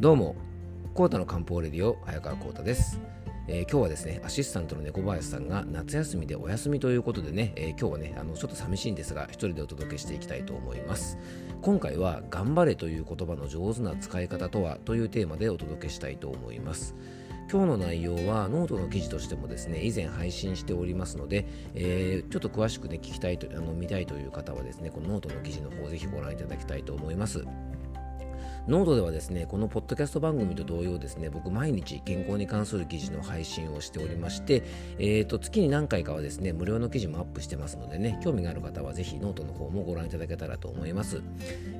どうもコータの漢方レディオ早川コータです、えー今日はですねアシスタントの猫林さんが夏休みでお休みということでね、えー今日はねあのちょっと寂しいんですが一人でお届けしていきたいと思います。今回は頑張れという言葉の上手な使い方とはというテーマでお届けしたいと思います。今日の内容はノートの記事としてもですね以前配信しておりますので、えーちょっと詳しくね聞きたいとあの見たいという方はですねこのノートの記事の方ぜひご覧いただきたいと思います。ノートではですね、このポッドキャスト番組と同様ですね、僕毎日健康に関する記事の配信をしておりまして、えー、と月に何回かはですね、無料の記事もアップしてますのでね、興味がある方はぜひノートの方もご覧いただけたらと思います。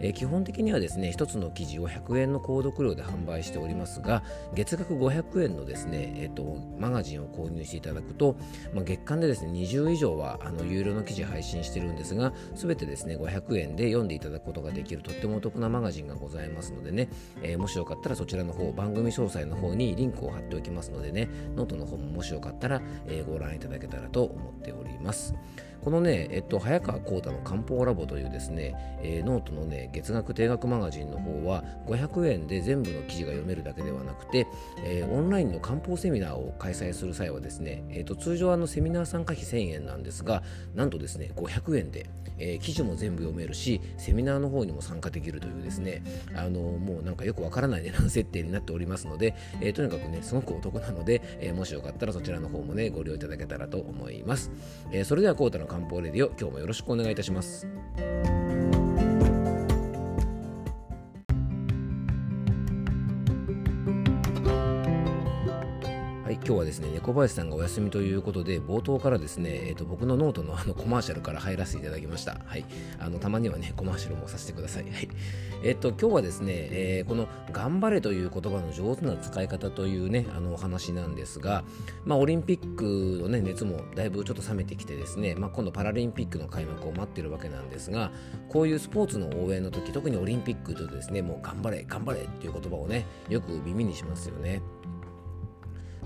えー基本的にはですね、一つの記事を100円の購読料で販売しておりますが、月額500円のですね、えー、とマガジンを購入していただくと、まあ、月間でですね、20以上はあの有料の記事配信してるんですが、すべてですね、500円で読んでいただくことができるとってもお得なマガジンがございますのででね、えーもしよかったらそちらの方、番組詳細の方にリンクを貼っておきますのでね、ノートの方ももしよかったら、えーご覧いただけたらと思っております。このね、えっと、早川浩太の漢方ラボというですね、えーノートのね、月額定額マガジンの方は、500円で全部の記事が読めるだけではなくて、えーオンラインの漢方セミナーを開催する際はですね、えっと、通常あのセミナー参加費1000円なんですが、なんとですね、500円で、えー記事も全部読めるし、セミナーの方にも参加できるというですね、あのもうなんかよくわからない値段設定になっておりますので、えーとにかくね、すごくお得なので、えもしよかったらそちらの方もね、ご利用いただけたらと思います。えそれでは、コータの漢方レディオ、今日もよろしくお願いいたします。はい、今日はですね、猫林さんがお休みということで、冒頭からですね、えー、と僕のノートのあのコマーシャルから入らせていただきました。はい、あのたまにはね、コマーシャルもさせてください。はい、えっ、と、今日はですね、えーこの頑張れという言葉の上手な使い方というね、あのお話なんですが、まあ、オリンピックのね、熱もだいぶちょっと冷めてきてですね、まあ、今度パラリンピックの開幕を待ってるわけなんですが、こういうスポーツの応援の時、特にオリンピックとですね、もう頑張れ、頑張れっていう言葉をね、よく耳にしますよね。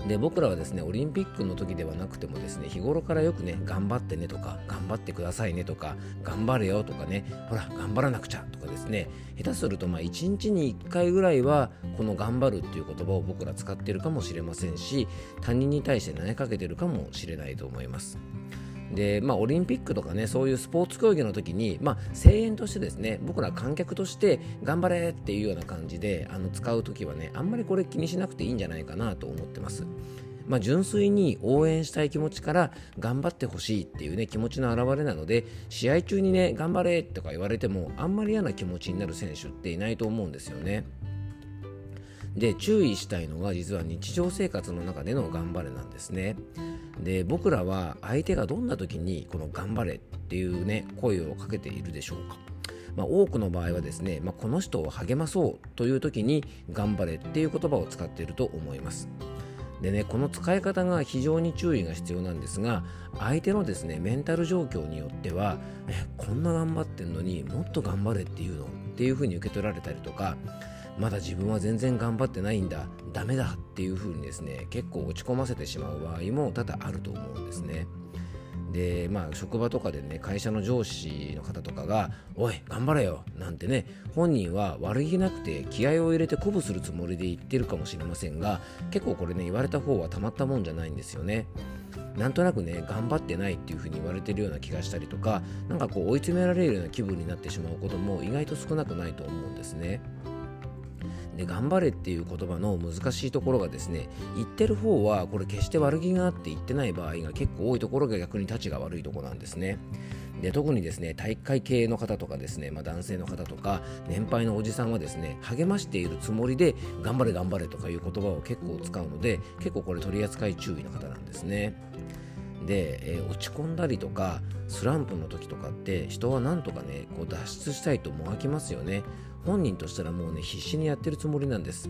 で僕らはですねオリンピックの時ではなくてもですね日頃からよくね頑張ってねとか頑張ってくださいねとか頑張れよとかねほら頑張らなくちゃとかですね下手するとまあ1日に1回ぐらいはこの頑張るっていう言葉を僕ら使ってるかもしれませんし他人に対して投げかけてるかもしれないと思います。でまあ、オリンピックとかねそういうスポーツ競技の時に、まあ、声援としてですね僕ら観客として頑張れっていうような感じであの使う時はねあんまりこれ気にしなくていいんじゃないかなと思ってます。まあ、純粋に応援したい気持ちから頑張ってほしいっていうね気持ちの表れなので試合中にね頑張れとか言われてもあんまり嫌な気持ちになる選手っていないと思うんですよね。で注意したいのが実は日常生活の中での頑張れなんですね。で僕らは相手がどんな時にこの頑張れっていうね声をかけているでしょうか。まあ、多くの場合はですね、まあ、この人を励まそうという時に頑張れっていう言葉を使っていると思います。でね、この使い方が非常に注意が必要なんですが相手のですねメンタル状況によってはえこんな頑張ってんのにもっと頑張れっていうのっていうふうに受け取られたりとかまだ自分は全然頑張ってないんだダメだっていうふうにですね結構落ち込ませてしまう場合も多々あると思うんですね。でまあ職場とかでね会社の上司の方とかが「おい頑張れよ」なんてね本人は悪気なくて気合を入れて鼓舞するつもりで言ってるかもしれませんが結構これね言われた方はたまったもんじゃないんですよね。なんとなくね頑張ってないっていう風に言われてるような気がしたりとかなんかこう追い詰められるような気分になってしまうことも意外と少なくないと思うんですね。で頑張れっていう言葉の難しいところがですね言ってる方はこれ決して悪気があって言ってない場合が結構多いところが逆に立ちが悪いところなんですね。で特にですね体育会系の方とかですね、まあ、男性の方とか年配のおじさんはですね励ましているつもりで頑張れ頑張れとかいう言葉を結構使うので結構これ取り扱い注意の方なんですね。で、えー落ち込んだりとかスランプの時とかって人はなんとかねこう脱出したいともがきますよね本人としたらもうね必死にやってるつもりなんです。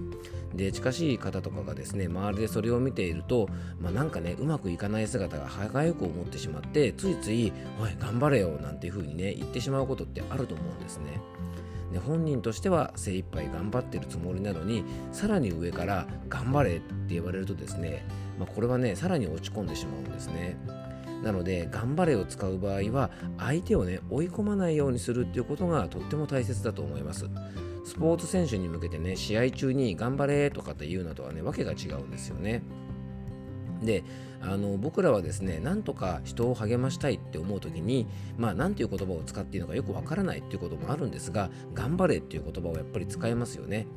で近しい方とかがですね周りでそれを見ていると、まあ、なんかねうまくいかない姿が歯がゆく思ってしまってついつい「おい頑張れよ」なんていう風にね言ってしまうことってあると思うんですね。で本人としては精一杯頑張ってるつもりなのにさらに上から「頑張れ」って言われるとですね、まあ、これはねさらに落ち込んでしまうんですね。なので頑張れを使う場合は相手をね追い込まないようにするっていうことがとっても大切だと思います。スポーツ選手に向けてね試合中に頑張れとかって言うのとはねわけが違うんですよね。であの僕らはですねなんとか人を励ましたいって思う時にまあ何ていう言葉を使っていいのかよくわからないっていうこともあるんですが頑張れっていう言葉をやっぱり使えますよね。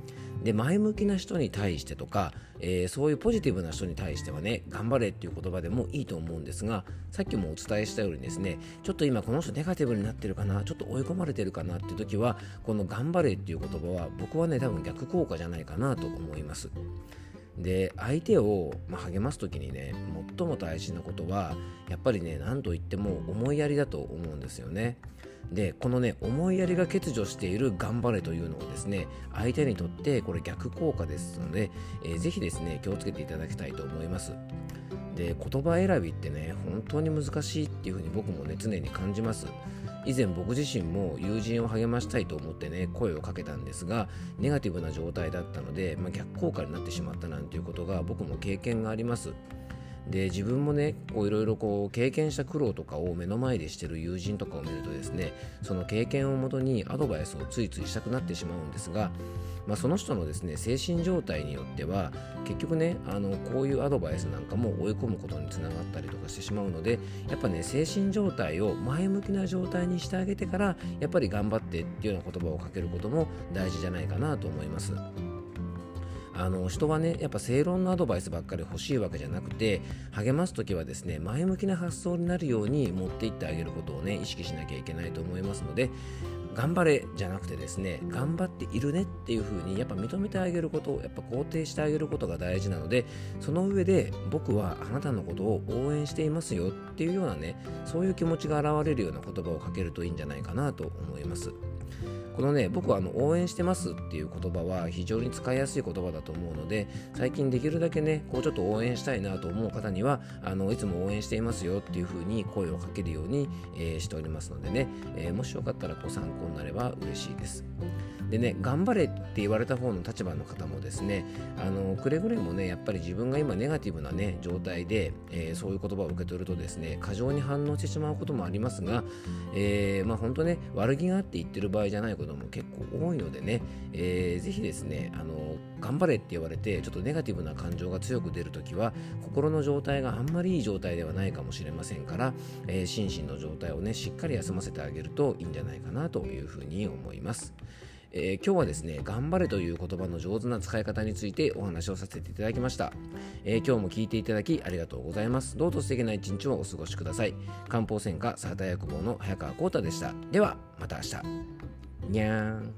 で前向きな人に対してとか、えー、そういうポジティブな人に対してはね頑張れっていう言葉でもいいと思うんですがさっきもお伝えしたようにですねちょっと今この人ネガティブになってるかなちょっと追い込まれてるかなっていう時はこの頑張れっていう言葉は僕はね多分逆効果じゃないかなと思います。で相手を、ま励ます時にね最も大事なことはやっぱりね何と言っても思いやりだと思うんですよね。でこのね思いやりが欠如している頑張れというのをですね相手にとってこれ逆効果ですので、えー、ぜひですね気をつけていただきたいと思います。で言葉選びってね本当に難しいっていうふうに僕もね常に感じます以前僕自身も友人を励ましたいと思ってね声をかけたんですがネガティブな状態だったので、まあ、逆効果になってしまったなんていうことが僕も経験があります。で自分もねいろいろ経験した苦労とかを目の前でしてる友人とかを見るとですねその経験をもとにアドバイスをついついしたくなってしまうんですが、まあ、その人のですね精神状態によっては結局ねあのこういうアドバイスなんかも追い込むことにつながったりとかしてしまうのでやっぱね精神状態を前向きな状態にしてあげてからやっぱり頑張ってっていうような言葉をかけることも大事じゃないかなと思います。あの人はねやっぱ正論のアドバイスばっかり欲しいわけじゃなくて励ます時はですね前向きな発想になるように持っていってあげることをね意識しなきゃいけないと思いますので頑張れじゃなくてですね頑張っているねっていう風にやっぱ認めてあげることをやっぱ肯定してあげることが大事なのでその上で僕はあなたのことを応援していますよっていうようなねそういう気持ちが現れるような言葉をかけるといいんじゃないかなと思います。このね僕はあの応援してますっていう言葉は非常に使いやすい言葉だと思うので最近できるだけねこうちょっと応援したいなと思う方にはあのいつも応援していますよっていう風に声をかけるように、えー、しておりますのでね、えー、もしよかったらご参考になれば嬉しいです。でね頑張れって言われた方の立場の方もですねあのくれぐれもねやっぱり自分が今ネガティブなね状態で、えー、そういう言葉を受け取るとですね過剰に反応してしまうこともありますが、えー、まあ本当ね悪気があって言ってる場合じゃないことも結構多いのでね、えー、ぜひですねあの頑張れって言われてちょっとネガティブな感情が強く出るときは心の状態があんまりいい状態ではないかもしれませんから、えー、心身の状態をねしっかり休ませてあげるといいんじゃないかなというふうに思います。えー、今日はですね、頑張れという言葉の上手な使い方についてお話をさせていただきました。えー、今日も聞いていただきありがとうございます。どうぞ素敵な一日をお過ごしください。漢方専科サータ薬房の早川浩太でした。では、また明日。にゃーん。